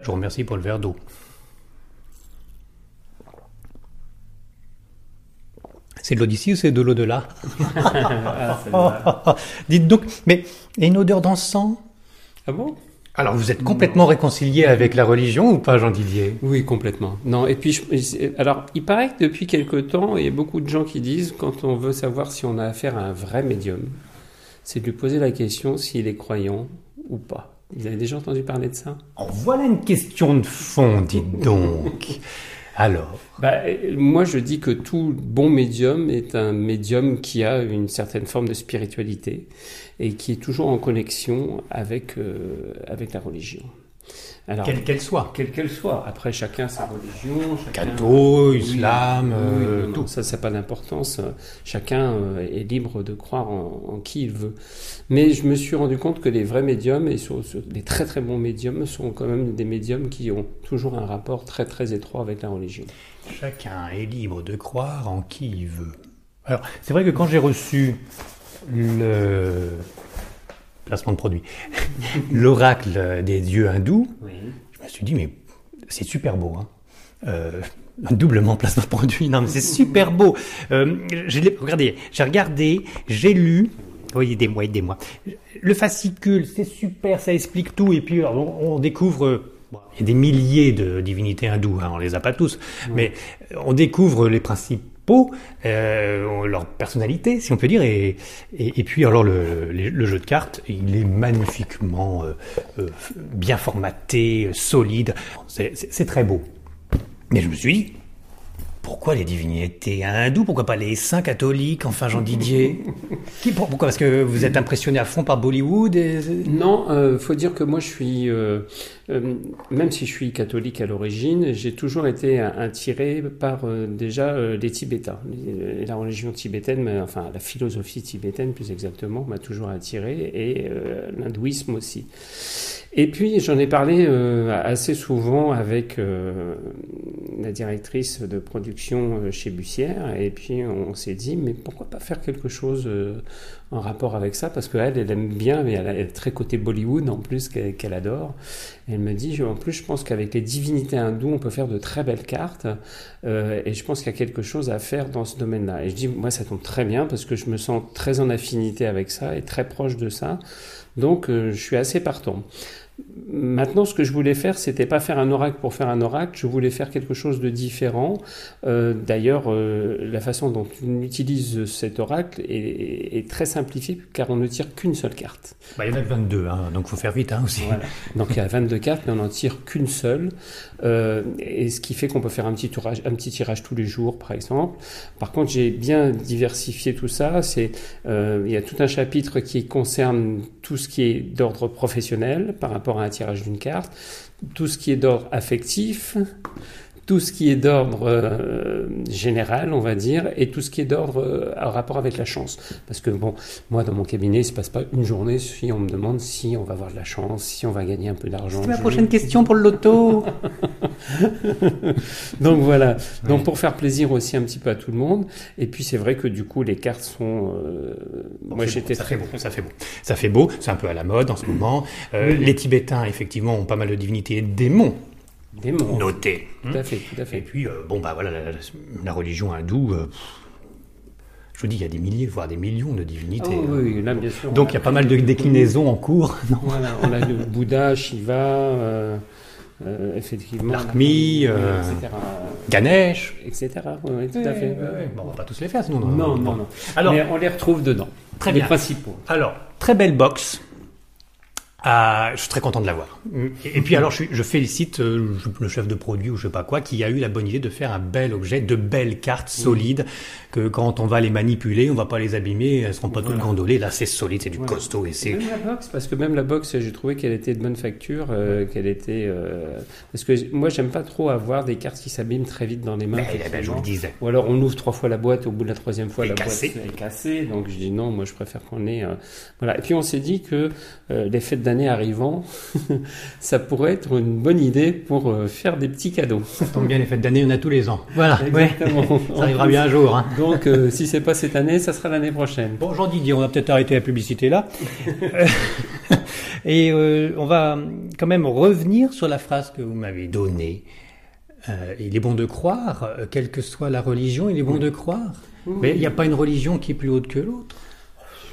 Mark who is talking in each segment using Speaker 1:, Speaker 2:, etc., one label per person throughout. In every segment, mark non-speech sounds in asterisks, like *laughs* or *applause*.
Speaker 1: Je vous remercie pour le verre d'eau. C'est de l'eau d'ici ou c'est de l'eau de là *laughs*
Speaker 2: Ah,
Speaker 1: Dites donc, mais il y a une odeur d'encens
Speaker 2: Ah bon?
Speaker 1: Alors vous êtes complètement réconcilié avec la religion ou pas, Jean Didier
Speaker 2: Oui, complètement. Non, et puis, je- alors, il paraît que depuis quelque temps, il y a beaucoup de gens qui disent, quand on veut savoir si on a affaire à un vrai médium, c'est de lui poser la question s'il est croyant ou pas. Vous avez déjà entendu parler de ça?
Speaker 1: En voilà une question de fond, dites donc. *laughs* Alors,
Speaker 2: Bah, moi, je dis que tout bon médium est un médium qui a une certaine forme de spiritualité et qui est toujours en connexion avec, euh, avec la religion. Alors,
Speaker 1: quelle qu'elle soit.
Speaker 2: quelle qu'elle soit. Après, chacun sa religion. Chacun... Oui,
Speaker 1: islam,
Speaker 2: oui,
Speaker 1: euh,
Speaker 2: non, non,
Speaker 1: tout.
Speaker 2: ça, ça n'a pas d'importance. Chacun euh, est libre de croire en, en qui il veut. Mais je me suis rendu compte que les vrais médiums, et sur, sur- les très très bons médiums, sont quand même des médiums qui ont toujours un rapport très très étroit avec la religion.
Speaker 1: Chacun est libre de croire en qui il veut. Alors, c'est vrai que quand j'ai reçu le placement de produit, *laughs* l'oracle des dieux hindous,
Speaker 2: Oui.
Speaker 1: je me suis dit, mais c'est super beau. Hein. Euh, un *laughs* doublement placement de produit, non mais c'est super beau. Euh, je regardez, j'ai regardé, j'ai lu, oui, aidez-moi, aidez-moi. Le fascicule, c'est super, ça explique tout. Et puis on, on découvre, bon, il y a des milliers de divinités hindoues, hein, on les a pas tous, mais on découvre les euh, leur personnalité, si on peut dire, et, et, puis alors le, jeu de cartes, il est magnifiquement euh, euh, bien formaté, solide, c'est très beau. Mais je me suis dit, pourquoi les divinités hindoues Pourquoi pas les saints catholiques Enfin, Jean Didier *laughs* Qui, pour- Pourquoi Parce que vous êtes impressionné à fond par Bollywood et...
Speaker 2: Non, euh, faut dire que moi je suis, euh, euh, même si je suis catholique à l'origine, j'ai toujours été attiré par euh, déjà euh, les Tibétains. Les- La religion tibétaine, enfin la philosophie tibétaine plus exactement, m'a toujours attiré et euh, l'hindouisme aussi. Et puis j'en ai parlé euh, assez souvent avec euh, la directrice de production euh, chez Bussière et puis on s'est dit mais pourquoi pas faire quelque chose euh, en rapport avec ça? Parce qu'elle elle aime bien mais elle a- très côté Bollywood en plus qu'elle adore. Elle me dit en plus je pense qu'avec les divinités hindoues on peut faire de très belles cartes euh, et je pense qu'il y a quelque chose à faire dans ce domaine-là. Et je dis moi ça tombe très bien parce que je me sens très en affinité avec ça et très proche de ça. Donc euh, je suis assez partant. Maintenant, ce que je voulais faire, c'était pas faire un oracle pour faire un oracle. Je voulais faire quelque chose de différent. Euh, D'ailleurs, euh, la façon dont on utilise cet oracle est, est très simplifiée, car on ne tire qu'une seule carte.
Speaker 1: Bah, il y en a que 22, hein, donc faut faire vite hein, aussi.
Speaker 2: Voilà. Donc il y a 22 cartes, mais on n'en tire qu'une seule. Euh, et ce qui fait qu'on peut faire un petit, tirage, un petit tirage tous les jours, par exemple. Par contre, j'ai bien diversifié tout ça. C'est, il y a tout un chapitre qui concerne tout ce qui est d'ordre professionnel par rapport à un tirage d'une carte, tout ce qui est d'ordre affectif, tout ce qui est d'ordre euh, général, on va dire, et tout ce qui est d'ordre euh, en rapport avec la chance. Parce que bon, moi dans mon cabinet, il se passe pas une journée si on me demande si on va avoir de la chance, si on va gagner un peu d'argent.
Speaker 1: C'est ma prochaine question pour le loto. *laughs*
Speaker 2: Donc voilà. Donc pour faire plaisir aussi un petit peu à tout le monde. Et puis c'est vrai que du coup les cartes sont. euh, moi
Speaker 1: C'est
Speaker 2: j'étais
Speaker 1: bon, ça
Speaker 2: très
Speaker 1: fait beau, ça fait beau. Ça fait beau, c'est un peu à la mode en ce moment. Euh, Les Tibétains, effectivement, ont pas mal de divinités et de démons notés.
Speaker 2: Tout à fait, tout à
Speaker 1: Et
Speaker 2: fait.
Speaker 1: puis, euh, bon, bah voilà, la, religion hindoue, euh, je vous dis, il y a des milliers, voire des millions de divinités.
Speaker 2: Oh,
Speaker 1: hein.
Speaker 2: oui, là bien sûr.
Speaker 1: Donc, il y a pas mal de déclinaisons en cours. Non *laughs*
Speaker 2: Voilà, on a le Bouddha, Shiva, euh, euh, effectivement.
Speaker 1: Euh,
Speaker 2: etc.
Speaker 1: Ganesh.
Speaker 2: etc. Oui, tout à fait.
Speaker 1: Bon, on va pas tous les faire, sinon. on-
Speaker 2: Non,
Speaker 1: bon.
Speaker 2: non, non.
Speaker 1: Alors,
Speaker 2: Mais on les retrouve dedans.
Speaker 1: Très
Speaker 2: les
Speaker 1: bien.
Speaker 2: principaux.
Speaker 1: Alors, très belle box. Ah, je suis très content de l'avoir. Et, et puis alors, je, félicite euh, le chef de produit ou je sais pas quoi qui a eu la bonne idée de faire un bel objet, de belles cartes solides que quand on va les manipuler, on va pas les abîmer, elles seront pas toutes gondolées. Là, c'est solide, c'est du
Speaker 2: Voilà.
Speaker 1: costaud et c'est.
Speaker 2: Même la box, parce que même la box, j'ai trouvé qu'elle était de bonne facture, euh, qu'elle était. euh, Parce que moi, j'aime pas trop avoir des cartes qui s'abîment très vite dans les mains.
Speaker 1: Ben, ben, je vous le disais.
Speaker 2: Ou alors on ouvre trois fois la boîte, au bout de la troisième fois
Speaker 1: Et
Speaker 2: la
Speaker 1: cassée.
Speaker 2: boîte est cassée. Donc je dis non, moi je préfère qu'on ait. euh, Voilà. Et puis on s'est dit que euh, les fêtes d'année arrivant, *laughs* ça pourrait être une bonne idée pour euh, faire des petits cadeaux.
Speaker 1: Ça tombe bien, les fêtes d'année, on a tous les ans. Voilà,
Speaker 2: Exactement.
Speaker 1: ouais. *laughs* ça arrivera bien un jour. Hein.
Speaker 2: Donc, euh, si c'est pas cette année, ça sera l'année prochaine.
Speaker 1: Bon, Jean Didier, on va peut-être arrêter la publicité là. *laughs* Et euh, on va quand même revenir sur la phrase que vous m'avez donnée. Euh, il est bon de croire, quelle que soit la religion, il est bon de croire. Mais il n'y a pas une religion qui est plus haute que l'autre.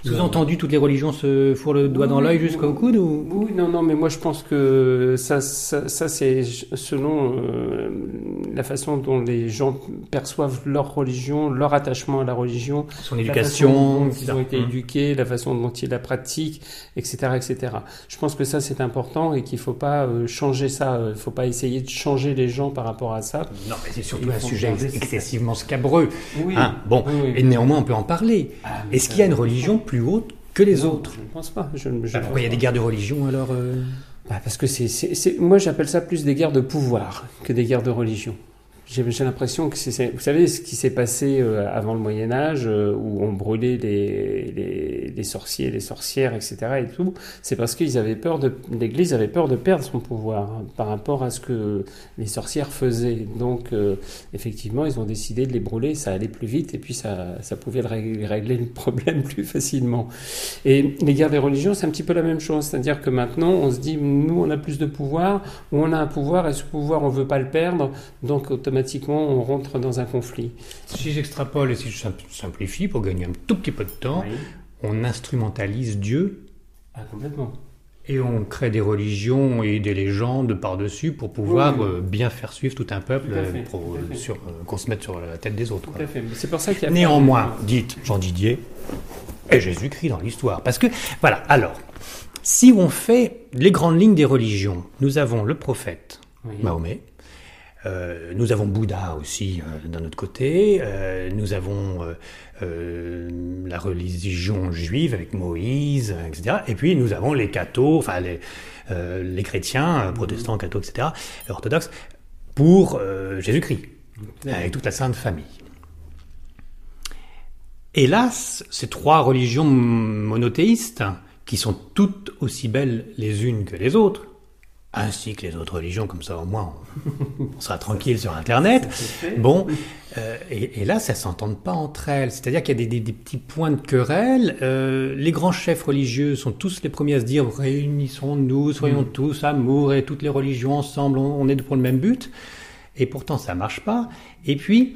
Speaker 1: Sous-entendu, toutes les religions se fourrent le doigt dans l'œil jusqu'au coude ou...
Speaker 2: Oui, non, non, mais moi je pense que ça, ça, ça c'est selon euh, la façon dont les gens perçoivent leur religion, leur attachement à la religion,
Speaker 1: Son
Speaker 2: la
Speaker 1: éducation,
Speaker 2: façon dont ils ont été
Speaker 1: Hum.
Speaker 2: éduqués, la façon dont ils la pratiquent, etc., etc. Je pense que ça c'est important et qu'il faut pas euh, changer ça. Il faut pas essayer de changer les gens par rapport à ça.
Speaker 1: Non, mais c'est surtout un sujet excessivement scabreux.
Speaker 2: Oui.
Speaker 1: Hein, bon,
Speaker 2: Oui, oui.
Speaker 1: et néanmoins, on peut en parler.
Speaker 2: Ah,
Speaker 1: Est-ce qu'il y a une religion plus haute que les
Speaker 2: Non,
Speaker 1: autres
Speaker 2: Je ne pense pas. Je, je
Speaker 1: Bah, Pourquoi il y a des guerres de religion alors euh?
Speaker 2: Bah, parce que c'est, c'est, c'est- moi j'appelle ça plus des guerres de pouvoir que des guerres de religion. J'ai, l'impression que c'est, vous savez ce qui s'est passé euh, avant le Moyen Âge euh, où on brûlait les, les, sorciers, les sorcières, etc. et tout, c'est parce qu'ils avaient peur de, l'Église avait peur de perdre son pouvoir hein, par rapport à ce que les sorcières faisaient. Donc euh, effectivement ils ont décidé de les brûler, ça allait plus vite et puis ça, ça pouvait le rég- régler le problème plus facilement. Et les guerres des religions, c'est un petit peu la même chose. C'est-à-dire que maintenant, on se dit, nous, on a plus de pouvoir, ou on a un pouvoir, et ce pouvoir, on veut pas le perdre, donc automatiquement, on rentre dans un conflit.
Speaker 1: Si j'extrapole et si je sim- simplifie pour gagner un tout petit peu de temps, on instrumentalise Dieu
Speaker 2: Ah, complètement.
Speaker 1: et on crée des religions et des légendes par-dessus pour pouvoir
Speaker 2: Oui, oui.
Speaker 1: euh, bien faire suivre tout un peuple
Speaker 2: fait,
Speaker 1: euh, pour, sur, euh, qu'on se mette sur la tête des autres.
Speaker 2: Tout
Speaker 1: quoi.
Speaker 2: à fait. C'est pour ça qu'il y a
Speaker 1: Néanmoins, dites Jean Didier, et Jésus-Christ dans l'histoire. Parce que, voilà, alors, si on fait les grandes lignes des religions, nous avons le prophète,
Speaker 2: Oui.
Speaker 1: Mahomet, euh, nous avons Bouddha aussi euh, d'un autre côté, euh, nous avons la religion juive avec Moïse, etc. Et puis nous avons les cathos, enfin les, les chrétiens, protestants, cathos, etc., orthodoxes, pour Jésus-Christ, avec toute la Sainte Famille. Hélas, ces trois religions monothéistes, qui sont toutes aussi belles les unes que les autres, ainsi que les autres religions, comme ça au moins on, on sera tranquille sur Internet. *laughs* Bon, euh, et, et là, ça s'entendent pas entre elles. C'est-à-dire qu'il y a des, des- des petits points de querelle. Euh, les grands chefs religieux sont tous les premiers à se dire réunissons-nous, soyons tous amour et toutes les religions ensemble, on, on est pour le même but. Et pourtant, ça marche pas. Et puis,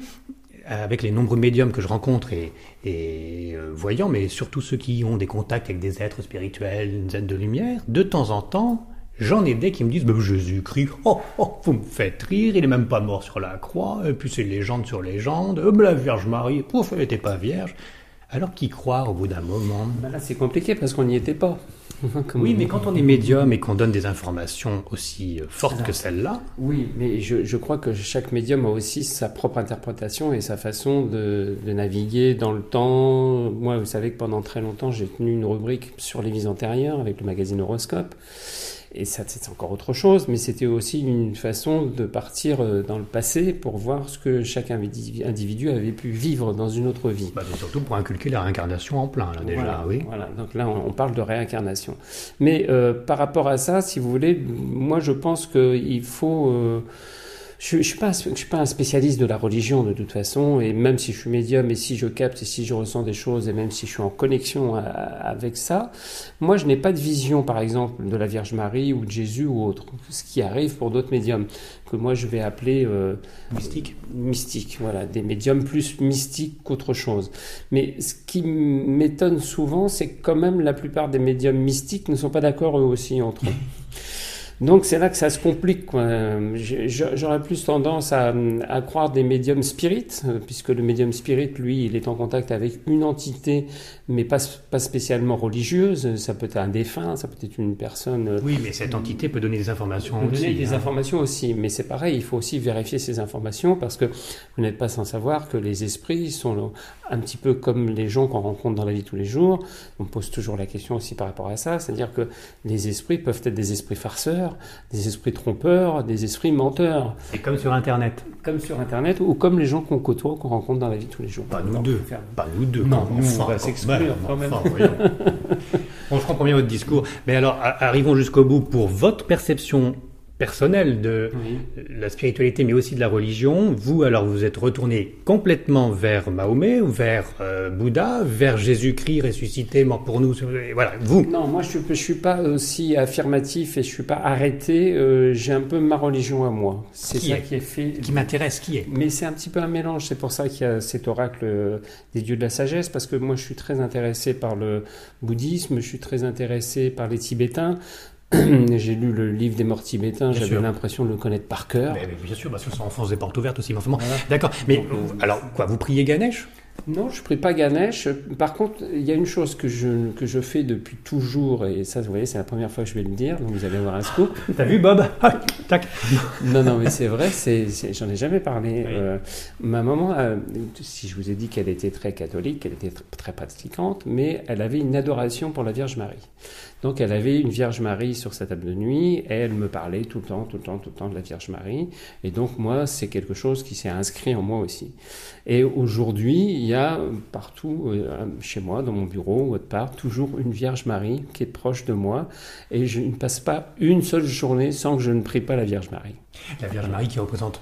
Speaker 1: avec les nombreux médiums que je rencontre et, et euh, voyants, mais surtout ceux qui ont des contacts avec des êtres spirituels, une êtres de lumière, de temps en temps, j'en ai des qui me disent bah, Jésus-Christ, oh, oh, vous me faites rire, il est même pas mort sur la croix, et puis c'est légende sur légende, euh, la Vierge Marie, pouf, elle n'était pas vierge. Alors qui croire au bout d'un moment?
Speaker 2: Bah là, c'est compliqué parce qu'on n'y était pas. *laughs*
Speaker 1: Oui, mais quand on est médium et qu'on donne des informations aussi euh, fortes que celles-là,
Speaker 2: Oui, mais je, je crois que chaque médium a aussi sa propre interprétation et sa façon de, de naviguer dans le temps. Moi, vous savez que pendant très longtemps, j'ai tenu une rubrique sur les vies antérieures avec le magazine Horoscope. Et ça, c'est encore autre chose, mais c'était aussi une façon de partir euh, dans le passé pour voir ce que chaque individu avait pu vivre dans une autre vie.
Speaker 1: bah, surtout pour inculquer la réincarnation en plein, là, déjà,
Speaker 2: Voilà,
Speaker 1: oui.
Speaker 2: Voilà, donc là, on, on parle de réincarnation. Mais euh, par rapport à ça, si vous voulez, moi, je pense qu'il faut. euh, je ne suis, pas un- je suis pas un spécialiste de la religion de toute façon, et même si je suis médium, et si je capte, et si je ressens des choses, et même si je suis en connexion à- avec ça, moi je n'ai pas de vision, par exemple, de la Vierge Marie ou de Jésus ou autre, ce qui arrive pour d'autres médiums, que moi je vais appeler euh,
Speaker 1: Mystique.
Speaker 2: mystique, voilà, des médiums plus mystiques qu'autre chose. Mais ce qui m'étonne souvent, c'est que quand même la plupart des médiums mystiques ne sont pas d'accord eux aussi entre eux. *laughs* Donc c'est là que ça se complique. J'aurais plus tendance à, à croire des médiums spirites, euh, puisque le médium spirit, lui, il est en contact avec une entité, mais pas, pas spécialement religieuse. Ça peut être un défunt, ça peut être une personne euh,
Speaker 1: Oui, mais cette entité peut donner des informations
Speaker 2: on peut
Speaker 1: aussi.
Speaker 2: donner des
Speaker 1: hein.
Speaker 2: informations aussi, mais c'est pareil, il faut aussi vérifier ces informations parce que vous n'êtes pas sans savoir que les esprits sont un petit peu comme les gens qu'on rencontre dans la vie tous les jours. On pose toujours la question aussi par rapport à ça, c'est-à-dire que les esprits peuvent être des esprits farceurs, des esprits trompeurs, des esprits menteurs,
Speaker 1: C'est comme sur Internet.
Speaker 2: comme sur Internet ou comme les gens qu'on côtoie, qu'on rencontre dans la vie tous les jours.
Speaker 1: Pas nous
Speaker 2: Alors,
Speaker 1: deux.
Speaker 2: faire-
Speaker 1: Pas nous deux.
Speaker 2: Non,
Speaker 1: quand
Speaker 2: nous, on
Speaker 1: enfin,
Speaker 2: va s'exclure quand même.
Speaker 1: enfin, voyons. *laughs* On je comprends bien votre discours. Mais alors, arrivons jusqu'au bout pour votre perception personnel de la spiritualité, mais aussi de la religion. Vous, alors, vous êtes retourné complètement vers Mahomet, ou vers euh, Bouddha, vers Jésus-Christ ressuscité, mort pour nous. Voilà, vous.
Speaker 2: Non, moi, je ne suis pas aussi affirmatif et je suis pas arrêté. Euh, j'ai un peu ma religion à moi.
Speaker 1: C'est ça qui est fait. Qui m'intéresse, qui est.
Speaker 2: Mais c'est un petit peu un mélange. C'est pour ça qu'il y a cet oracle euh, des dieux de la sagesse, parce que moi, je suis très intéressé par le bouddhisme, je suis très intéressé par les Tibétains. *clears throat* j'ai lu le livre des morts tibétains, j'avais l'impression de le connaître par cœur.
Speaker 1: Mais, bien sûr, parce que ça enfonce des portes ouvertes aussi. D'accord. Mais euh, alors, quoi, vous priez Ganesh?
Speaker 2: Non, je ne prie pas Ganesh. Par contre, il y a une chose que je, que je fais depuis toujours, et ça, vous voyez, c'est la première fois que je vais le dire, donc vous allez avoir un scoop. *laughs*
Speaker 1: T'as vu, Bob? Ah, Tac
Speaker 2: Non, non, mais c'est vrai, j'en ai jamais parlé. Euh, ma maman, si je vous ai dit qu'elle était très catholique, qu'elle était très pratiquante, mais elle avait une adoration pour la Vierge Marie. Donc elle avait une Vierge Marie sur sa table de nuit et elle me parlait tout le temps, tout le temps, tout le temps de la Vierge Marie. Et donc moi, c'est quelque chose qui s'est inscrit en moi aussi. Et aujourd'hui, il y a partout, euh, chez moi, dans mon bureau, ou autre part, toujours une Vierge Marie qui est proche de moi. Et je ne passe pas une seule journée sans que je ne prie pas la Vierge Marie.
Speaker 1: La Vierge Marie qui représente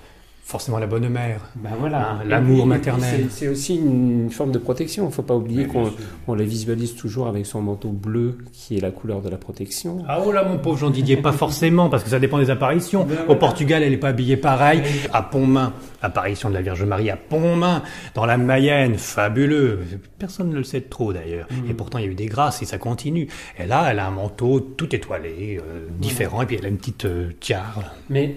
Speaker 1: forcément la bonne mère.
Speaker 2: Ben voilà.
Speaker 1: Hein, l'amour maternel.
Speaker 2: C'est aussi une forme de protection. Il ne faut pas oublier qu'on la visualise toujours avec son manteau bleu, qui est la couleur de la protection.
Speaker 1: Ah oh là, mon pauvre Jean Didier, pas forcément, parce que ça dépend des apparitions. Ben Au Portugal, elle n'est pas habillée pareil. À Pontmain, apparition de la Vierge Marie à Pontmain, dans la Mayenne, fabuleux. Personne ne le sait trop d'ailleurs. Mm. Et pourtant, il y a eu des grâces et ça continue. Et là, elle a un manteau tout étoilé, euh, différent, et puis elle a une petite euh, tiare.
Speaker 2: Mais,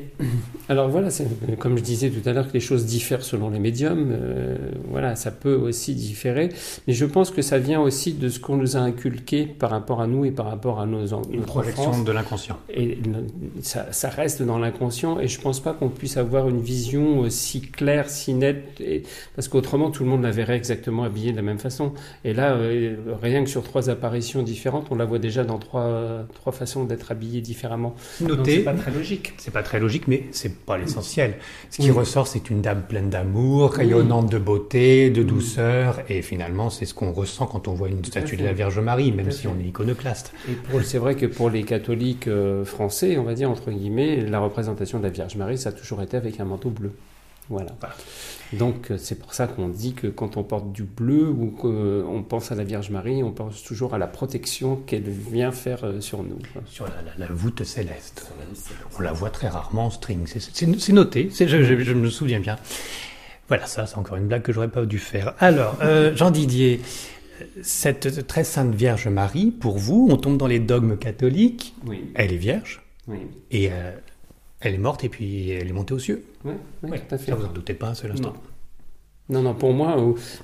Speaker 2: alors voilà, comme je disais, tout à l'heure que les choses diffèrent selon les médiums. Euh, voilà, ça peut aussi différer. Mais je pense que ça vient aussi de ce qu'on nous a inculqué par rapport à nous et par rapport à nos,
Speaker 1: Une projection de l'inconscient.
Speaker 2: Et ça, ça, reste dans l'inconscient. Et je pense pas qu'on puisse avoir une vision si claire, si nette. Et, parce qu'autrement, tout le monde la verrait exactement habillée de la même façon. Et là, euh, rien que sur trois apparitions différentes, on la voit déjà dans trois, trois façons d'être habillée différemment.
Speaker 1: Notez. C'est pas très logique. C'est pas très logique, mais c'est pas l'essentiel. Ce qui ressort, c'est une dame pleine d'amour, rayonnante de beauté, de douceur, et finalement, c'est ce qu'on ressent quand on voit une statue de la Vierge Marie, même si on est iconoclaste.
Speaker 2: Et c'est vrai que pour les catholiques euh, français, on va dire entre guillemets, la représentation de la Vierge Marie, ça a toujours été avec un manteau bleu. Voilà. Donc euh, c'est pour ça qu'on dit que quand on porte du bleu ou qu'on pense à la Vierge Marie, on pense toujours à la protection qu'elle vient faire euh, sur nous.
Speaker 1: Sur la, voûte céleste. On la voit très rarement en string. C'est noté, je, je, me souviens bien. Voilà, ça c'est encore une blague que j'aurais pas dû faire. Alors, euh, Jean Didier, cette très sainte Vierge Marie, pour vous, on tombe dans les dogmes catholiques.
Speaker 2: Oui.
Speaker 1: Elle est vierge.
Speaker 2: Oui.
Speaker 1: Et elle est morte et puis elle est montée aux cieux.
Speaker 2: Oui, tout à fait.
Speaker 1: Ça, vous en doutez pas un seul instant.
Speaker 2: Non, non, pour moi,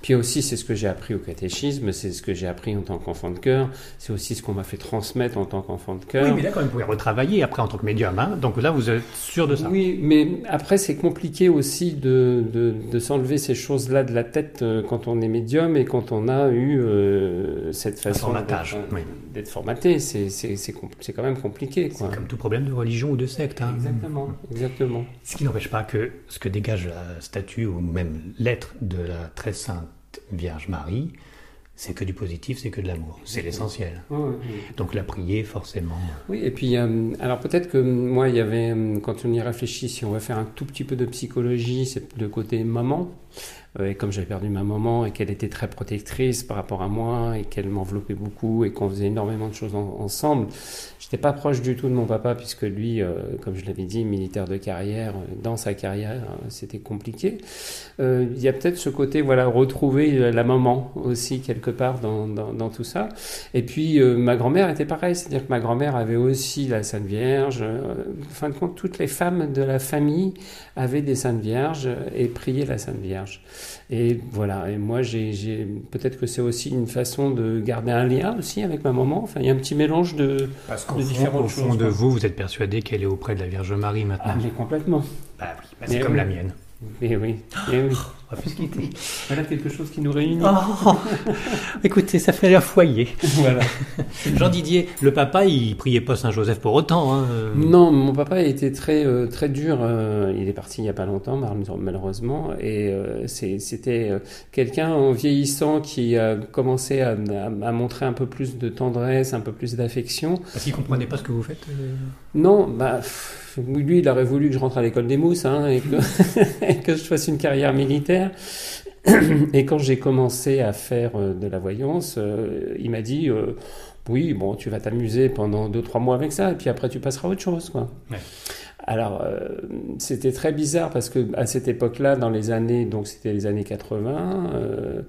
Speaker 2: puis aussi c'est ce que j'ai appris au catéchisme, c'est ce que j'ai appris en tant qu'enfant de cœur, c'est aussi ce qu'on m'a fait transmettre en tant qu'enfant de cœur.
Speaker 1: Oui, mais là quand même, vous pouvez retravailler après en tant que médium, hein donc là vous êtes sûr de ça.
Speaker 2: Oui, mais après c'est compliqué aussi de, de, de s'enlever ces choses-là de la tête euh, quand on est médium et quand on a eu euh, cette façon d'être formaté, c'est quand même compliqué.
Speaker 1: C'est comme tout problème de religion ou de secte. Hein.
Speaker 2: Exactement, exactement.
Speaker 1: Ce qui n'empêche pas que ce que dégage la statue ou même l'être de la très sainte Vierge Marie, c'est que du positif, c'est que de l'amour. C'est l'essentiel. Donc la prier, forcément.
Speaker 2: Oui, et puis, euh, alors peut-être que moi, il y avait, euh, quand on y réfléchit, si on va faire un tout petit peu de psychologie, c'est le côté maman. Euh, et comme j'avais perdu ma maman et qu'elle était très protectrice par rapport à moi et qu'elle m'enveloppait beaucoup et qu'on faisait énormément de choses ensemble, j'étais pas proche du tout de mon papa puisque lui, euh, comme je l'avais dit, militaire de carrière, euh, dans sa carrière, c'était compliqué. Il y a peut-être ce côté, voilà, retrouver la maman aussi quelque part dans tout ça. Et puis ma grand-mère était pareil, c'est-à-dire que ma grand-mère avait aussi la Sainte Vierge. en fin de compte, toutes les femmes de la famille avaient des Saintes Vierges et priaient la Sainte Vierge. Et voilà, et moi, j'ai, peut-être que c'est aussi une façon de garder un lien aussi avec ma maman. Enfin, il y a un petit mélange de,
Speaker 1: Parce de différentes choses. Au fond de vous, vous êtes persuadé qu'elle est auprès de la Vierge Marie maintenant.
Speaker 2: Ah, mais complètement.
Speaker 1: Bah oui, bah c'est comme la mienne.
Speaker 2: Mais oui, mais oui. *gasps* *gasps*
Speaker 1: On va plus se quitter.
Speaker 2: Voilà quelque chose qui nous réunit.
Speaker 1: Oh, écoutez, ça fait un foyer.
Speaker 2: Voilà. *laughs*
Speaker 1: Jean Didier, le papa, il priait pas Saint Joseph pour autant. Hein.
Speaker 2: Non, mon papa a été très euh, très dur. euh, il est parti il y a pas longtemps, mal- malheureusement, et euh, c'était quelqu'un en vieillissant qui a commencé à, à- à montrer un peu plus de tendresse, un peu plus d'affection.
Speaker 1: Parce qu'il comprenait pas ce que vous faites.
Speaker 2: Non, bah lui, il aurait voulu que je rentre à l'école des mousses hein, et, que, *laughs* et que je fasse une carrière militaire. *clears throat* Et quand j'ai commencé à faire euh, de la voyance, euh, il m'a dit euh, oui, bon, tu vas t'amuser pendant deux trois mois avec ça, et puis après tu passeras à autre chose, quoi.
Speaker 1: Ouais.
Speaker 2: Alors, euh, c'était très bizarre parce que à cette époque-là, dans les années, donc c'était les années 80, euh,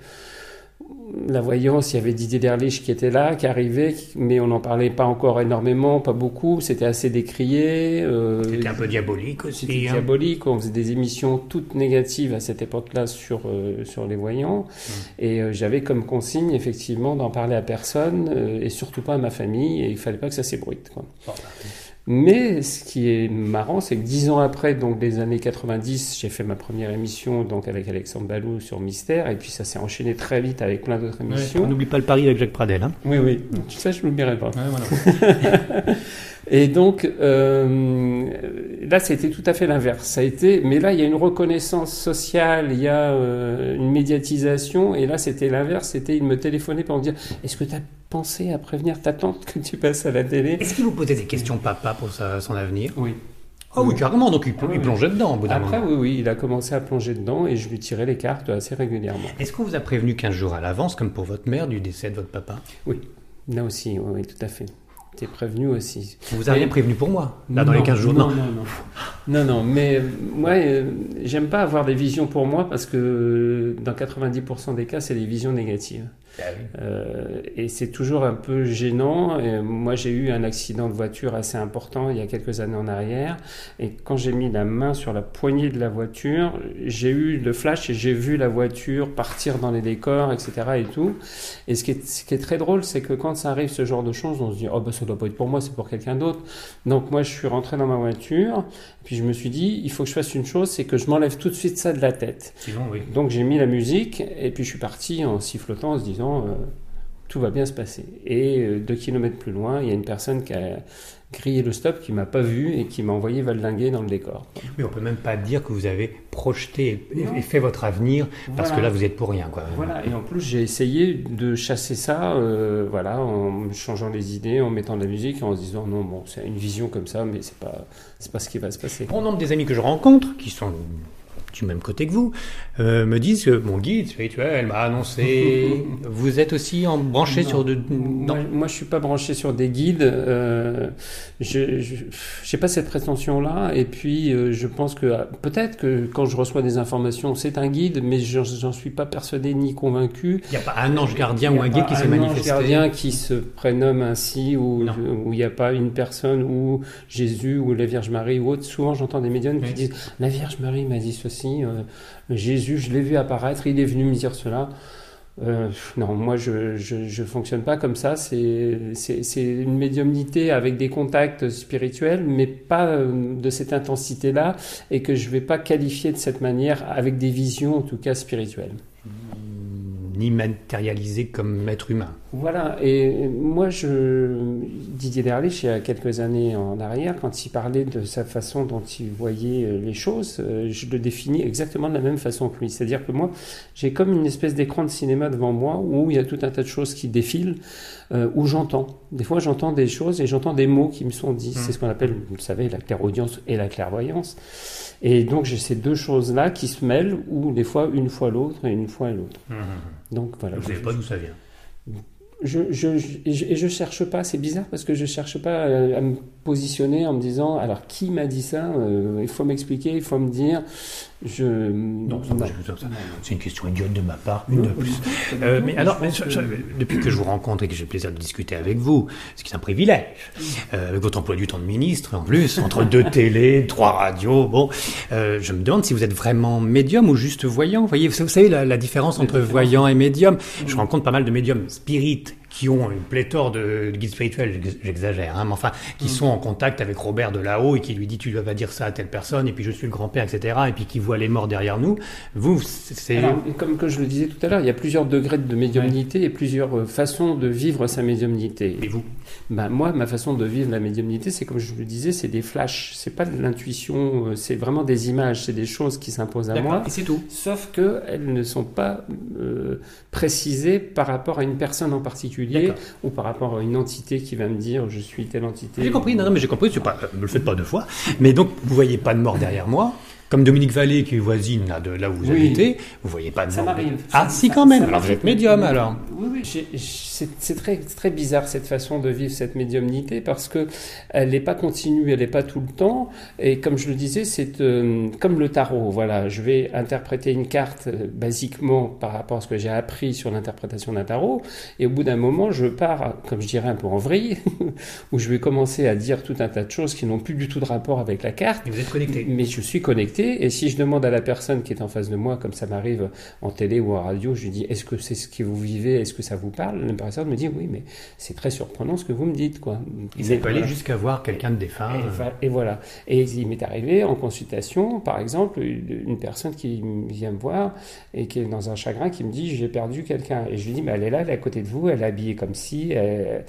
Speaker 2: la voyance, il y avait Didier Derlich qui était là, qui arrivait, mais on n'en parlait pas encore énormément, pas beaucoup. C'était assez décrié. euh,
Speaker 1: C'était un peu diabolique aussi.
Speaker 2: c'était
Speaker 1: hein.
Speaker 2: diabolique. On faisait des émissions toutes négatives à cette époque-là sur, euh, sur les voyants. Et euh, j'avais comme consigne, effectivement, d'en parler à personne euh, et surtout pas à ma famille. Et il fallait pas que ça s'ébruite. quoi.
Speaker 1: Bon,
Speaker 2: Mais ce qui est marrant, c'est que dix ans après, donc les années 90, j'ai fait ma première émission donc avec Alexandre Balou sur Mystère, et puis ça s'est enchaîné très vite avec plein d'autres
Speaker 1: ouais.
Speaker 2: émissions.
Speaker 1: On n'oublie pas le pari avec Jacques Pradel. Hein.
Speaker 2: Oui, oui, ça je l'oublierai pas.
Speaker 1: voilà. *laughs*
Speaker 2: Et donc euh, là, c'était tout à fait l'inverse. Ça a été, mais là, il y a une reconnaissance sociale, il y a euh, une médiatisation, et là, c'était l'inverse. C'était, il me téléphonait pour me dire, est-ce que tu as pensé à prévenir ta tante que tu passes à la télé
Speaker 1: Est-ce qu'il vous posait des questions, papa, pour sa- son avenir?
Speaker 2: Oui.
Speaker 1: Ah oui, carrément. Donc il,
Speaker 2: Ah oui,
Speaker 1: il
Speaker 2: oui.
Speaker 1: plongeait dedans au bout d'un
Speaker 2: Après,
Speaker 1: moment.
Speaker 2: oui, oui, il a commencé à plonger dedans, et je lui tirais les cartes assez régulièrement.
Speaker 1: Est-ce qu'on vous a prévenu 15 jours à l'avance, comme pour votre mère, du décès de votre papa?
Speaker 2: Là aussi, oui, oui, tout à fait. T'es prévenu aussi.
Speaker 1: On vous a rien prévenu pour moi, là, dans les 15 jours
Speaker 2: non,
Speaker 1: Non.
Speaker 2: non, non. Non, mais euh, moi, euh, j'aime pas avoir des visions pour moi parce que euh, dans 90% des cas, c'est des visions négatives.
Speaker 1: Ah oui.
Speaker 2: Euh, et c'est toujours un peu gênant. Et moi, j'ai eu un accident de voiture assez important il y a quelques années en arrière. Et quand j'ai mis la main sur la poignée de la voiture, j'ai eu le flash et j'ai vu la voiture partir dans les décors, etc. Et tout. Et ce qui est, ce qui est très drôle, c'est que quand ça arrive ce genre de choses, on se dit oh bah ça doit pas être pour moi, c'est pour quelqu'un d'autre. Donc moi, je suis rentré dans ma voiture. Puis je me suis dit, il faut que je fasse une chose, c'est que je m'enlève tout de suite ça de la tête.
Speaker 1: Sinon, oui.
Speaker 2: Donc j'ai mis la musique et puis je suis parti en sifflotant en se disant euh, tout va bien se passer. Et euh, deux kilomètres plus loin, il y a une personne qui a grillé le stop, qui m'a pas vu et qui m'a envoyé valdinguer dans le décor.
Speaker 1: Oui, on peut même pas dire que vous avez projeté et,
Speaker 2: Non.
Speaker 1: et fait votre avenir, parce
Speaker 2: Voilà.
Speaker 1: que là, vous êtes pour rien. Quoi.
Speaker 2: Voilà, et en plus j'ai essayé de chasser ça, euh, voilà, en changeant les idées, en mettant de la musique, en se disant non bon c'est une vision comme ça, mais c'est pas c'est pas ce qui va se passer.
Speaker 1: Bon nombre des amis que je rencontre, qui sont du même côté que vous, euh, me disent que mon guide spirituel m'a annoncé. *laughs* vous êtes aussi en branché
Speaker 2: Non.
Speaker 1: sur de.
Speaker 2: Moi,
Speaker 1: Non.
Speaker 2: moi, je suis pas branché sur des guides. Euh, je je- j'ai pas cette prétention-là. Et puis, euh, je pense que euh, peut-être que quand je reçois des informations, c'est un guide, mais j'en suis pas persuadé ni convaincu.
Speaker 1: Il n'y a pas un ange gardien ou un guide qui s'est
Speaker 2: un ange
Speaker 1: manifesté.
Speaker 2: gardien qui se prénomme ainsi, ou il n'y a pas une personne, ou Jésus, ou la Vierge Marie, ou autre. Souvent, j'entends des médiums
Speaker 1: Oui.
Speaker 2: qui disent La Vierge Marie m'a dit ceci, euh, Jésus, je l'ai vu apparaître, il est venu me dire cela. Euh, non, moi je, je, je fonctionne pas comme ça. C'est une médiumnité avec des contacts spirituels, mais pas euh, de cette intensité-là, et que je vais pas qualifier de cette manière avec des visions, en tout cas spirituelles.
Speaker 1: Ni matérialisé comme être humain.
Speaker 2: Voilà, et moi, je, Didier Derlich, il y a quelques années en arrière, quand il parlait de sa façon dont il voyait euh, les choses, euh, je le définis exactement de la même façon que lui. C'est-à-dire que moi, j'ai comme une espèce d'écran de cinéma devant moi où il y a tout un tas de choses qui défilent, euh, où j'entends. Des fois, j'entends des choses et j'entends des mots qui me sont dits. C'est ce qu'on appelle, vous le savez, la clairaudience et la clairvoyance. Et donc, j'ai ces deux choses-là qui se mêlent, ou des fois, une fois l'autre et une fois l'autre. Donc, voilà.
Speaker 1: Vous ne savez pas d'où ça vient.
Speaker 2: Je, je, je- et je, et je cherche pas, c'est bizarre parce que je cherche pas à, à me positionner en me disant alors qui m'a dit ça Euh, Il faut m'expliquer, il faut me dire. Je
Speaker 1: Non, c'est une question idiote de ma part, une de plus. Euh, mais alors, mais je- je- depuis que je vous rencontre et que j'ai le plaisir de discuter avec vous, ce qui est un privilège, euh, avec votre emploi du temps de ministre, en plus, entre deux télés, trois radios, bon, euh, je me demande si vous êtes vraiment médium ou juste voyant. Vous voyez, vous savez la, la différence entre voyant et médium. Je rencontre pas mal de médiums spirites qui ont une pléthore de, de guides spirituels, j'exagère, hein, mais enfin, qui mm. sont en contact avec Robert de là-haut et qui lui dit tu vas dire ça à telle personne, et puis je suis le grand-père, etc., et puis qui voit les morts derrière nous. Vous, c'est.
Speaker 2: Comme que je le disais tout à l'heure, il y a plusieurs degrés de médiumnité et plusieurs euh, façons de vivre sa médiumnité.
Speaker 1: Et vous?
Speaker 2: Ben, Moi, ma façon de vivre la médiumnité, c'est comme je le disais, c'est des flashs. C'est pas de l'intuition, euh, c'est vraiment des images, c'est des choses qui s'imposent à moi.
Speaker 1: Et c'est tout.
Speaker 2: Sauf qu'elles ne sont pas euh, précisées par rapport à une personne en particulier ou par rapport à une entité qui va me dire je suis telle entité.
Speaker 1: J'ai compris, non, non mais j'ai compris, pas, ne le faites pas deux fois. Mais donc, vous voyez pas de mort derrière moi. Comme Dominique Vallée, qui est voisine là, de là où vous habitez, vous voyez pas de
Speaker 2: Ça m'arrive.
Speaker 1: Ah, si, quand même. alors, vous êtes médium, alors.
Speaker 2: Oui, oui. C'est très, très bizarre, cette façon de vivre cette médiumnité, parce que elle n'est pas continue, elle n'est pas tout le temps. Et comme je le disais, c'est euh, comme le tarot. Voilà, je vais interpréter une carte, euh, basiquement, par rapport à ce que j'ai appris sur l'interprétation d'un tarot. Et au bout d'un moment, je pars, comme je dirais, un peu en vrille, *laughs* où je vais commencer à dire tout un tas de choses qui n'ont plus du tout de rapport avec la carte.
Speaker 1: Et vous êtes connecté.
Speaker 2: Mais je suis connecté et si je demande à la personne qui est en face de moi, comme ça m'arrive en télé ou en radio, je lui dis est-ce que c'est ce que vous vivez, est-ce que ça vous parle? La personne me dit oui, mais c'est très surprenant ce que vous me dites. Quoi.
Speaker 1: Il s'est pas allé jusqu'à voir quelqu'un de défunt.
Speaker 2: Et, voilà. Et il m'est arrivé en consultation, par exemple, une personne qui vient me voir et qui est dans un chagrin qui me dit j'ai perdu quelqu'un. Et je lui dis mais elle est là, elle est à côté de vous, elle est habillée comme si, elle,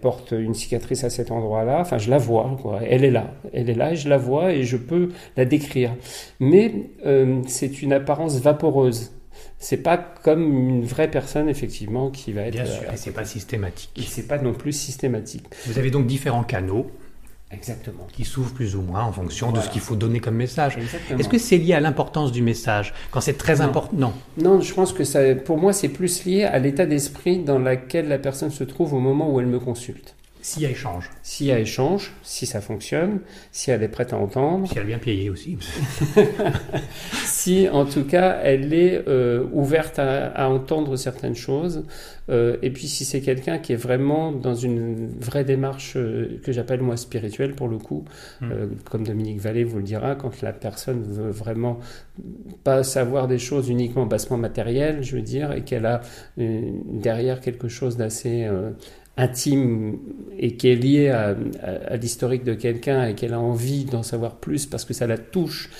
Speaker 2: porte une cicatrice à cet endroit-là. Enfin, je la vois, quoi. Elle est là, elle est là et je la vois et je peux la décrire mais euh, c'est une apparence vaporeuse. C'est pas comme une vraie personne effectivement qui va être.
Speaker 1: Bien sûr, et c'est pas systématique.
Speaker 2: Et c'est pas non plus systématique.
Speaker 1: Vous avez donc différents canaux.
Speaker 2: Exactement.
Speaker 1: Qui s'ouvrent plus ou moins en fonction de ce qu'il faut donner comme message. Est-ce que c'est lié à l'importance du message Quand c'est très important? Non.
Speaker 2: Non, je pense que ça, pour moi, c'est plus lié à l'état d'esprit dans lequel la personne se trouve au moment où elle me consulte.
Speaker 1: S'il y a échange.
Speaker 2: S'il y a échange, si ça fonctionne, si elle est prête à entendre.
Speaker 1: Si elle est bien payée aussi. *laughs*
Speaker 2: si en tout cas elle est euh, ouverte à, entendre certaines choses. Euh, et puis si c'est quelqu'un qui est vraiment dans une vraie démarche euh, que j'appelle moi spirituelle pour le coup, hmm. comme Dominique Vallée vous le dira, quand la personne veut vraiment pas savoir des choses uniquement bassement matérielles, je veux dire, et qu'elle a derrière quelque chose d'assez intime et qui est liée à, l'historique de quelqu'un et qu'elle a envie d'en savoir plus parce que ça la touche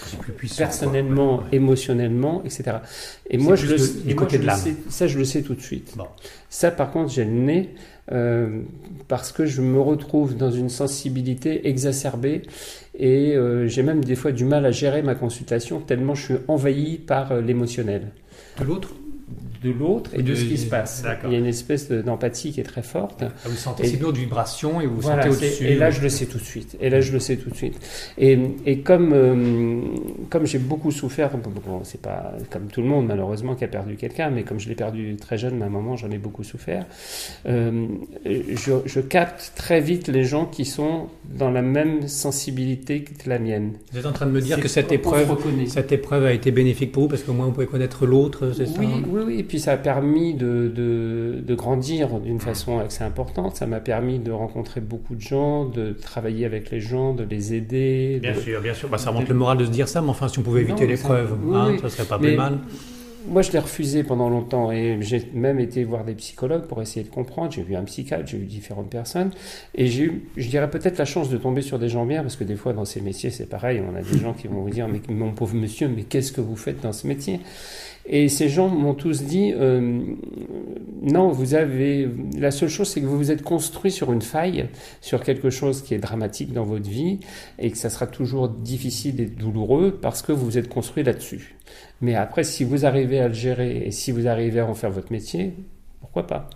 Speaker 2: personnellement, émotionnellement, etc. Et moi, je le, sais, ça, je le sais tout de suite. Ça, par contre, j'ai le nez euh, parce que je me retrouve dans une sensibilité exacerbée et euh, j'ai même des fois du mal à gérer ma consultation tellement je suis envahi par euh, l'émotionnel.
Speaker 1: De l'autre?
Speaker 2: De l'autre et de, ce qui se passe. Il y a une espèce d'empathie qui est très forte.
Speaker 1: Ah, vous sentez ces de vibrations et vous vous sentez au-dessus.
Speaker 2: Et là, je le sais tout de suite. Et là, je le sais tout de suite. Et, et comme, euh, comme j'ai beaucoup souffert, bon, c'est pas comme tout le monde malheureusement qui a perdu quelqu'un, mais comme je l'ai perdu très jeune, ma maman, j'en ai beaucoup souffert. Euh, je, je, capte très vite les gens qui sont dans la même sensibilité que la mienne.
Speaker 1: Vous êtes en train de me dire que cette épreuve, cette épreuve a été bénéfique pour vous parce qu'au moins vous pouvez connaître l'autre, c'est
Speaker 2: ça Oui, oui, oui puis ça a permis de, de, grandir d'une façon assez importante. Ça m'a permis de rencontrer beaucoup de gens, de travailler avec les gens, de les aider.
Speaker 1: Bien sûr, bien sûr. Bah, ça remonte le moral de se dire ça, mais enfin, si on pouvait éviter l'épreuve, hein, ça serait pas plus mal.
Speaker 2: Moi, je l'ai refusé pendant longtemps et j'ai même été voir des psychologues pour essayer de comprendre. J'ai vu un psychiatre, j'ai vu différentes personnes et j'ai eu, je dirais peut-être la chance de tomber sur des gens bien parce que des fois dans ces métiers c'est pareil. On a des gens qui vont vous dire mais mon pauvre monsieur, mais qu'est-ce que vous faites dans ce métier? Et ces gens m'ont tous dit euh, non, vous avez la seule chose, c'est que vous vous êtes construit sur une faille, sur quelque chose qui est dramatique dans votre vie, et que ça sera toujours difficile et douloureux parce que vous vous êtes construit là-dessus. Mais après, si vous arrivez à le gérer et si vous arrivez à en faire votre métier, pourquoi pas?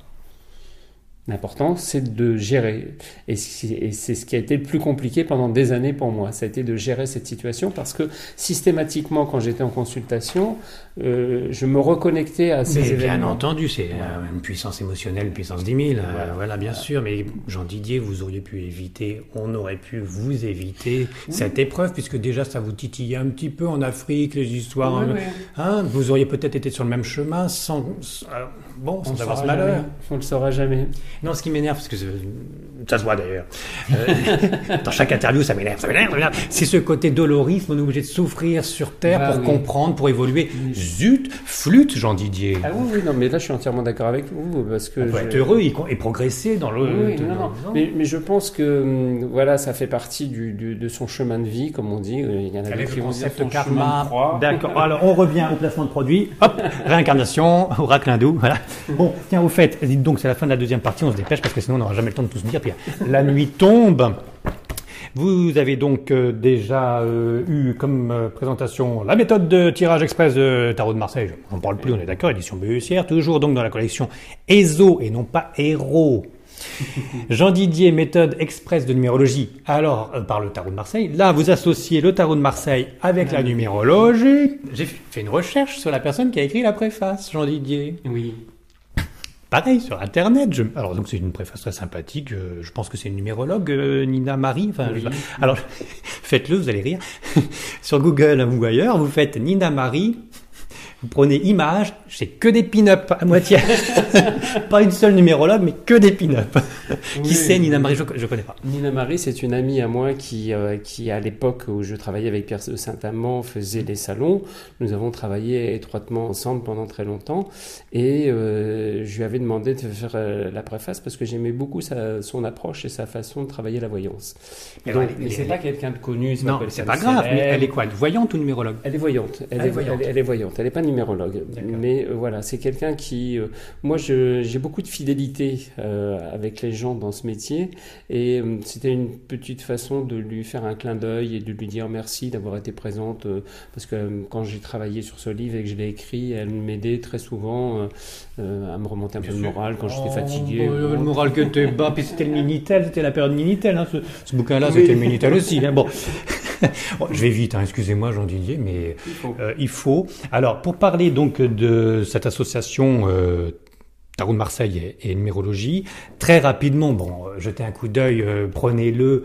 Speaker 2: L'important, c'est de gérer. Et c'est ce qui a été le plus compliqué pendant des années pour moi. Ça a été de gérer cette situation parce que systématiquement, quand j'étais en consultation, euh, je me reconnectais à ces mais événements.
Speaker 1: Bien entendu, c'est une puissance émotionnelle, une puissance 10 000. Euh, voilà, bien sûr. Mais Jean Didier, vous auriez pu éviter, on aurait pu vous éviter cette épreuve, puisque déjà ça vous titillait un petit peu en Afrique, les histoires. Hein, hein, vous auriez peut-être été sur le même chemin sans, bon, sans avoir ce malheur.
Speaker 2: On ne le saura jamais.
Speaker 1: Non, ce qui m'énerve, parce que ça se voit d'ailleurs, euh, *laughs* dans chaque interview, ça m'énerve, ça m'énerve, c'est ce côté dolorisme, on est obligé de souffrir sur Terre
Speaker 2: Ah
Speaker 1: pour
Speaker 2: oui.
Speaker 1: comprendre, pour évoluer. Zut, flûte, Jean Didier.
Speaker 2: Ah oui, oui, non, mais là, je suis entièrement d'accord avec vous, parce que...
Speaker 1: On peut
Speaker 2: je-
Speaker 1: être heureux et, et progresser dans le...
Speaker 2: Oui, non, non.
Speaker 1: non.
Speaker 2: Mais, mais je pense que hum, voilà, ça fait partie du, du- de son chemin de vie, comme on dit. Euh, Il y en a
Speaker 1: Avec le
Speaker 2: qui vont dire
Speaker 1: concept karma. D'accord. *laughs* Alors, on revient au placement de produit. Hop, réincarnation, *laughs* oracle hindou. Voilà. Bon, tiens, au fait, dites donc, c'est la fin de la deuxième partie. On se dépêche parce que sinon, on n'aura jamais le temps de tout se dire. Puis, la nuit tombe. Vous avez donc euh, déjà euh, eu comme euh, présentation la méthode de tirage express de Tarot de Marseille. On n'en parle plus, on est d'accord, édition BECR, toujours donc dans la collection ESO et non pas Héros. *laughs* Jean Didier, méthode express de numérologie. Alors, euh, par le tarot de Marseille. Là, vous associez le tarot de Marseille avec la *laughs* numérologie. J'ai fait une recherche sur la personne qui a écrit la préface, Jean Didier.
Speaker 2: Oui.
Speaker 1: Pareil, sur Internet. Je... Alors, donc, c'est une préface très sympathique. euh, Je pense que c'est une numérologue, euh, Nina Marie. Enfin, je
Speaker 2: Oui.
Speaker 1: Alors, *laughs* faites-le, vous allez rire. *laughs* sur Google ou ailleurs, vous faites Nina Marie. Vous prenez image, c'est que des pin-up à moitié. *laughs* pas une seule numérologue, mais que des pin-up. qui c'est Nina Marie Je ne connais pas.
Speaker 2: Nina Marie, c'est une amie à moi qui, euh, qui à l'époque où je travaillais avec Pierre de Saint-Amand, faisait les salons. Nous avons travaillé étroitement ensemble pendant très longtemps. Et euh, je lui avais demandé de faire euh, la préface parce que j'aimais beaucoup sa, son approche et sa façon de travailler la voyance.
Speaker 1: Mais
Speaker 2: Donc,
Speaker 1: elle est-
Speaker 2: mais
Speaker 1: elle
Speaker 2: c'est
Speaker 1: est-
Speaker 2: pas quelqu'un de connu.
Speaker 1: Non, c'est pas grave. Mais elle est quoi Voyante ou numérologue?
Speaker 2: Elle est voyante. Elle,
Speaker 1: Elle est
Speaker 2: est,
Speaker 1: voyante.
Speaker 2: Elle, elle est voyante. Elle n'est pas numérologue. Mais euh, voilà, c'est quelqu'un qui. euh, moi, j'ai beaucoup de fidélité euh, avec les gens dans ce métier. Et c'était une petite façon de lui faire un clin d'œil et de lui dire merci d'avoir été présente. parce que quand j'ai travaillé sur ce livre et que je l'ai écrit, elle m'aidait très souvent à me remonter un peu de morale quand j'étais fatigué.
Speaker 1: Oh,
Speaker 2: Bon.
Speaker 1: le moral que t'es bas, puis c'était le Minitel, c'était la période Minitel. Hein, ce ce bouquin-là, c'était le Minitel aussi. hein, bon. *laughs* *laughs* Bon, je vais vite, hein, excusez-moi Jean Didier, mais
Speaker 2: Il faut.
Speaker 1: euh, il faut. Alors, pour parler donc de cette association euh, Tarot de Marseille et, et numérologie, très rapidement, bon, jetez un coup d'œil, euh, prenez-le.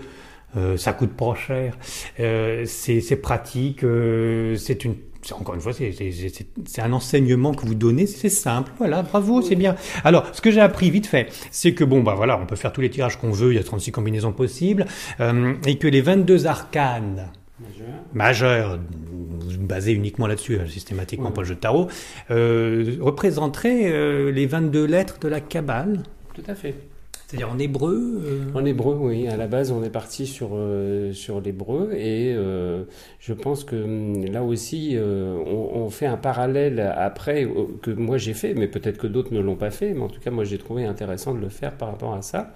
Speaker 1: euh, ça coûte pas cher, euh, c'est pratique, euh, c'est une encore une fois, c'est- un enseignement que vous donnez, c'est simple, voilà, bravo, c'est bien. Alors, ce que j'ai appris vite fait, c'est que bon, bah voilà, on peut faire tous les tirages qu'on veut, il y a 36 combinaisons possibles, euh, et que les 22 arcanes majeurs, basés uniquement là-dessus, hein, systématiquement pas le jeu de tarot, euh, représenteraient euh, les 22 lettres de la Kabbale,
Speaker 2: Tout à fait.
Speaker 1: C'est-à-dire en hébreu. euh,
Speaker 2: En hébreu, oui. À la base, on est parti sur, euh, sur l'hébreu et euh, je pense que hum, là aussi, euh, on, on fait un parallèle après euh, que moi j'ai fait, mais peut-être que d'autres ne l'ont pas fait, mais en tout cas, moi j'ai trouvé intéressant de le faire par rapport à ça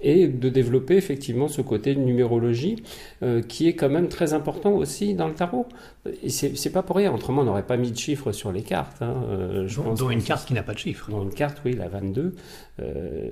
Speaker 2: et de développer effectivement ce côté de numérologie euh, qui est quand même très important aussi dans le tarot. Et c'est pas pour rien, autrement on n'aurait pas mis de chiffres sur les cartes. hein. Euh, je
Speaker 1: dont,
Speaker 2: pense
Speaker 1: dont
Speaker 2: que
Speaker 1: une carte qui n'a pas de chiffre.
Speaker 2: dans une carte, oui, la 22. Euh,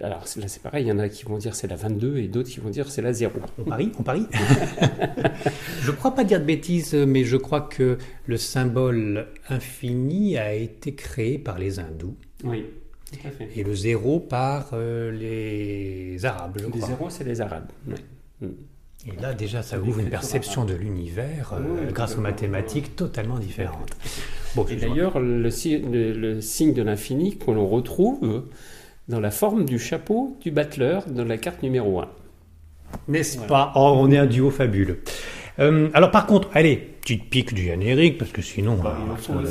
Speaker 2: alors là, c'est pareil, il y en a qui vont dire c'est la 22 et d'autres qui vont dire c'est la 0.
Speaker 1: On parie On parie *laughs* Je crois pas dire de bêtises, mais je crois que le symbole infini a été créé par les hindous
Speaker 2: Oui, tout à fait.
Speaker 1: et le zéro par euh, les arabes, je crois.
Speaker 2: zéros, c'est les arabes. Oui.
Speaker 1: Et là, déjà, ça ouvre une perception de l'univers euh, grâce aux mathématiques totalement différente. Bon,
Speaker 2: Et d'ailleurs, le, si- le- le signe de l'infini que l'on retrouve dans la forme du chapeau du battleur de la carte numéro 1.
Speaker 1: N'est-ce pas? Oh, on est un duo fabuleux. Euh, alors par contre, allez, petite pique du générique, parce que sinon,
Speaker 2: Bah,
Speaker 1: euh,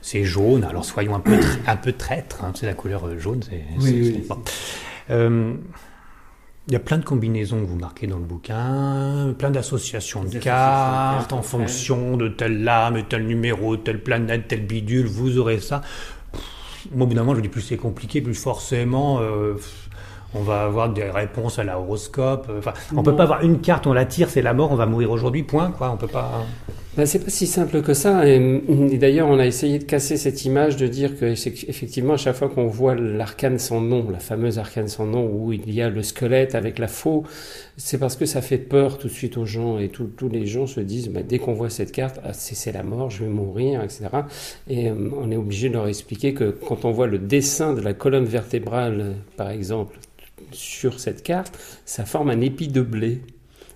Speaker 1: c'est- jaune, alors soyons un peu, un peu traîtres, hein, c'est la couleur euh, jaune, c'est...
Speaker 2: Oui,
Speaker 1: c'est-
Speaker 2: oui,
Speaker 1: c'est
Speaker 2: oui.
Speaker 1: pas- Euh, Il y a plein de combinaisons que vous marquez dans le bouquin, plein d'associations de cartes en fonction de telle lame, tel numéro, telle planète, tel bidule, vous aurez ça. Pff, Moi, au bout d'un moment, je dis plus c'est compliqué, plus forcément, euh, on va avoir des réponses à la horoscope. euh, Enfin, on peut pas avoir une carte, on la tire, c'est la mort, on va mourir aujourd'hui, point. Quoi, on peut pas.
Speaker 2: Ben, c'est pas si simple que ça. Et, et d'ailleurs, on a essayé de casser cette image de dire que effectivement, à chaque fois qu'on voit l'arcane sans nom, la fameuse arcane sans nom, où il y a le squelette avec la faux, c'est parce que ça fait peur tout de suite aux gens et tout- tous les gens se disent, ben, dès qu'on voit cette carte, ah, c'est c'est la mort, je vais mourir, etc. Et euh, on est obligé de leur expliquer que quand on voit le dessin de la colonne vertébrale, par exemple, sur cette carte, ça forme un épi de blé.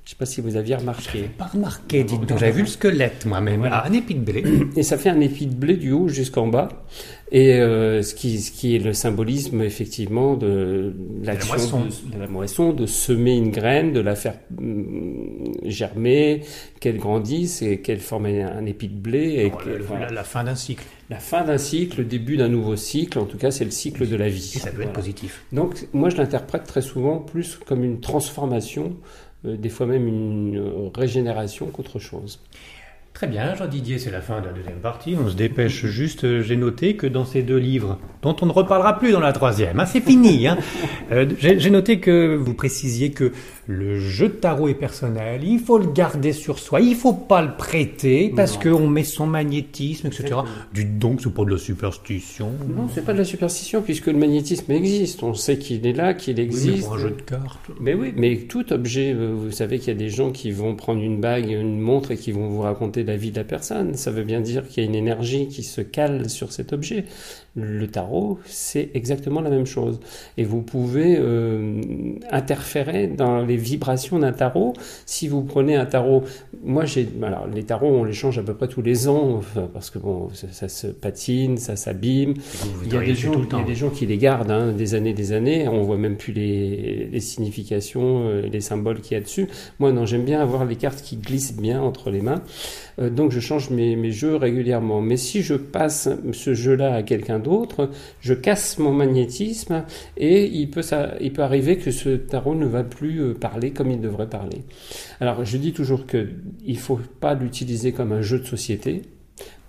Speaker 2: Je ne sais pas si vous aviez remarqué.
Speaker 1: Pas remarqué, dites donc. J'avais vu le squelette moi-même.
Speaker 2: Voilà.
Speaker 1: Ah, un épi de blé.
Speaker 2: Et ça fait un épi de blé du haut jusqu'en bas. Et euh, ce, qui, ce qui est le symbolisme effectivement de l'action
Speaker 1: moisson.
Speaker 2: de, de la moisson, de semer une graine, de la faire hum, germer, qu'elle grandisse et qu'elle forme un, épi de blé. Et
Speaker 1: la,
Speaker 2: voilà.
Speaker 1: la- fin d'un cycle.
Speaker 2: La fin d'un cycle, le début d'un nouveau cycle, en tout cas c'est le cycle de la vie.
Speaker 1: Et ça doit être positif.
Speaker 2: Donc moi je l'interprète très souvent plus comme une transformation, des fois même une euh, régénération qu'autre chose.
Speaker 1: Très bien, Jean Didier, c'est la fin de la deuxième partie. On se dépêche juste. Euh, J'ai noté que dans ces deux livres, dont on ne reparlera plus dans la troisième, hein, c'est fini. Hein, *laughs* euh, J'ai noté que vous précisiez que le jeu de tarot est personnel. Il faut le garder sur soi. Il faut pas le prêter parce qu'on met son magnétisme, etc. Dites donc, c'est pas de la superstition.
Speaker 2: Non, c'est pas de la superstition puisque le magnétisme existe. On sait qu'il est là, qu'il
Speaker 1: Oui, mais
Speaker 2: existe.
Speaker 1: pour un jeu de cartes.
Speaker 2: Mais oui, mais tout objet, euh, vous savez qu'il y a des gens qui vont prendre une bague, une montre et qui vont vous raconter la vie de la personne. Ça veut bien dire qu'il y a une énergie qui se cale sur cet objet. Le tarot, c'est exactement la même chose. Et vous pouvez euh, interférer dans les vibrations d'un tarot. Si vous prenez un tarot, moi j'ai, alors les tarots, on les change à peu près tous les ans enfin, parce que bon, ça, ça se patine, ça s'abîme. Il y, a des gens, il y a des gens qui les gardent hein, des années, des années. On voit même plus les, les significations, euh, les symboles qu'il y a dessus. Moi, non, j'aime bien avoir les cartes qui glissent bien entre les mains. Euh, donc, je change mes, mes jeux régulièrement. Mais si je passe ce jeu-là à quelqu'un d'autre, je casse mon magnétisme et il peut, arriver que ce tarot ne va plus euh, parler comme il devrait parler. Alors, je dis toujours que il faut pas l'utiliser comme un jeu de société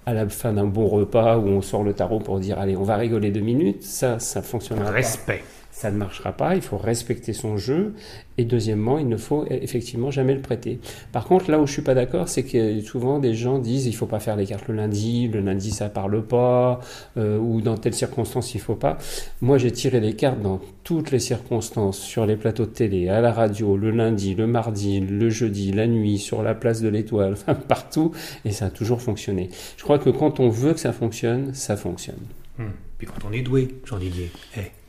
Speaker 2: à la fin d'un bon repas où on sort le tarot pour dire allez on va rigoler deux minutes, ça ça fonctionnera pas. Ça ne marchera pas, il faut respecter son jeu. Et deuxièmement, il ne faut e, effectivement jamais le prêter. Par contre, là où je suis pas d'accord, c'est que souvent des gens disent il faut pas faire les cartes le lundi, le lundi ça parle pas, euh, ou dans telle circonstance il faut pas. Moi j'ai tiré les cartes dans toutes les circonstances, sur les plateaux de télé, à la radio, le lundi, le mardi, le jeudi, la nuit, sur la place de l'étoile, *laughs* partout, et ça a toujours fonctionné. Je crois que quand on veut que ça fonctionne, ça fonctionne.
Speaker 1: Hum. Puis quand on est doué, Jean Didier.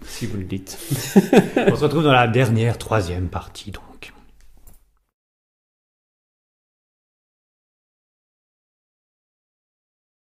Speaker 2: Si vous le dites. *laughs*
Speaker 1: On se retrouve dans la dernière, troisième partie.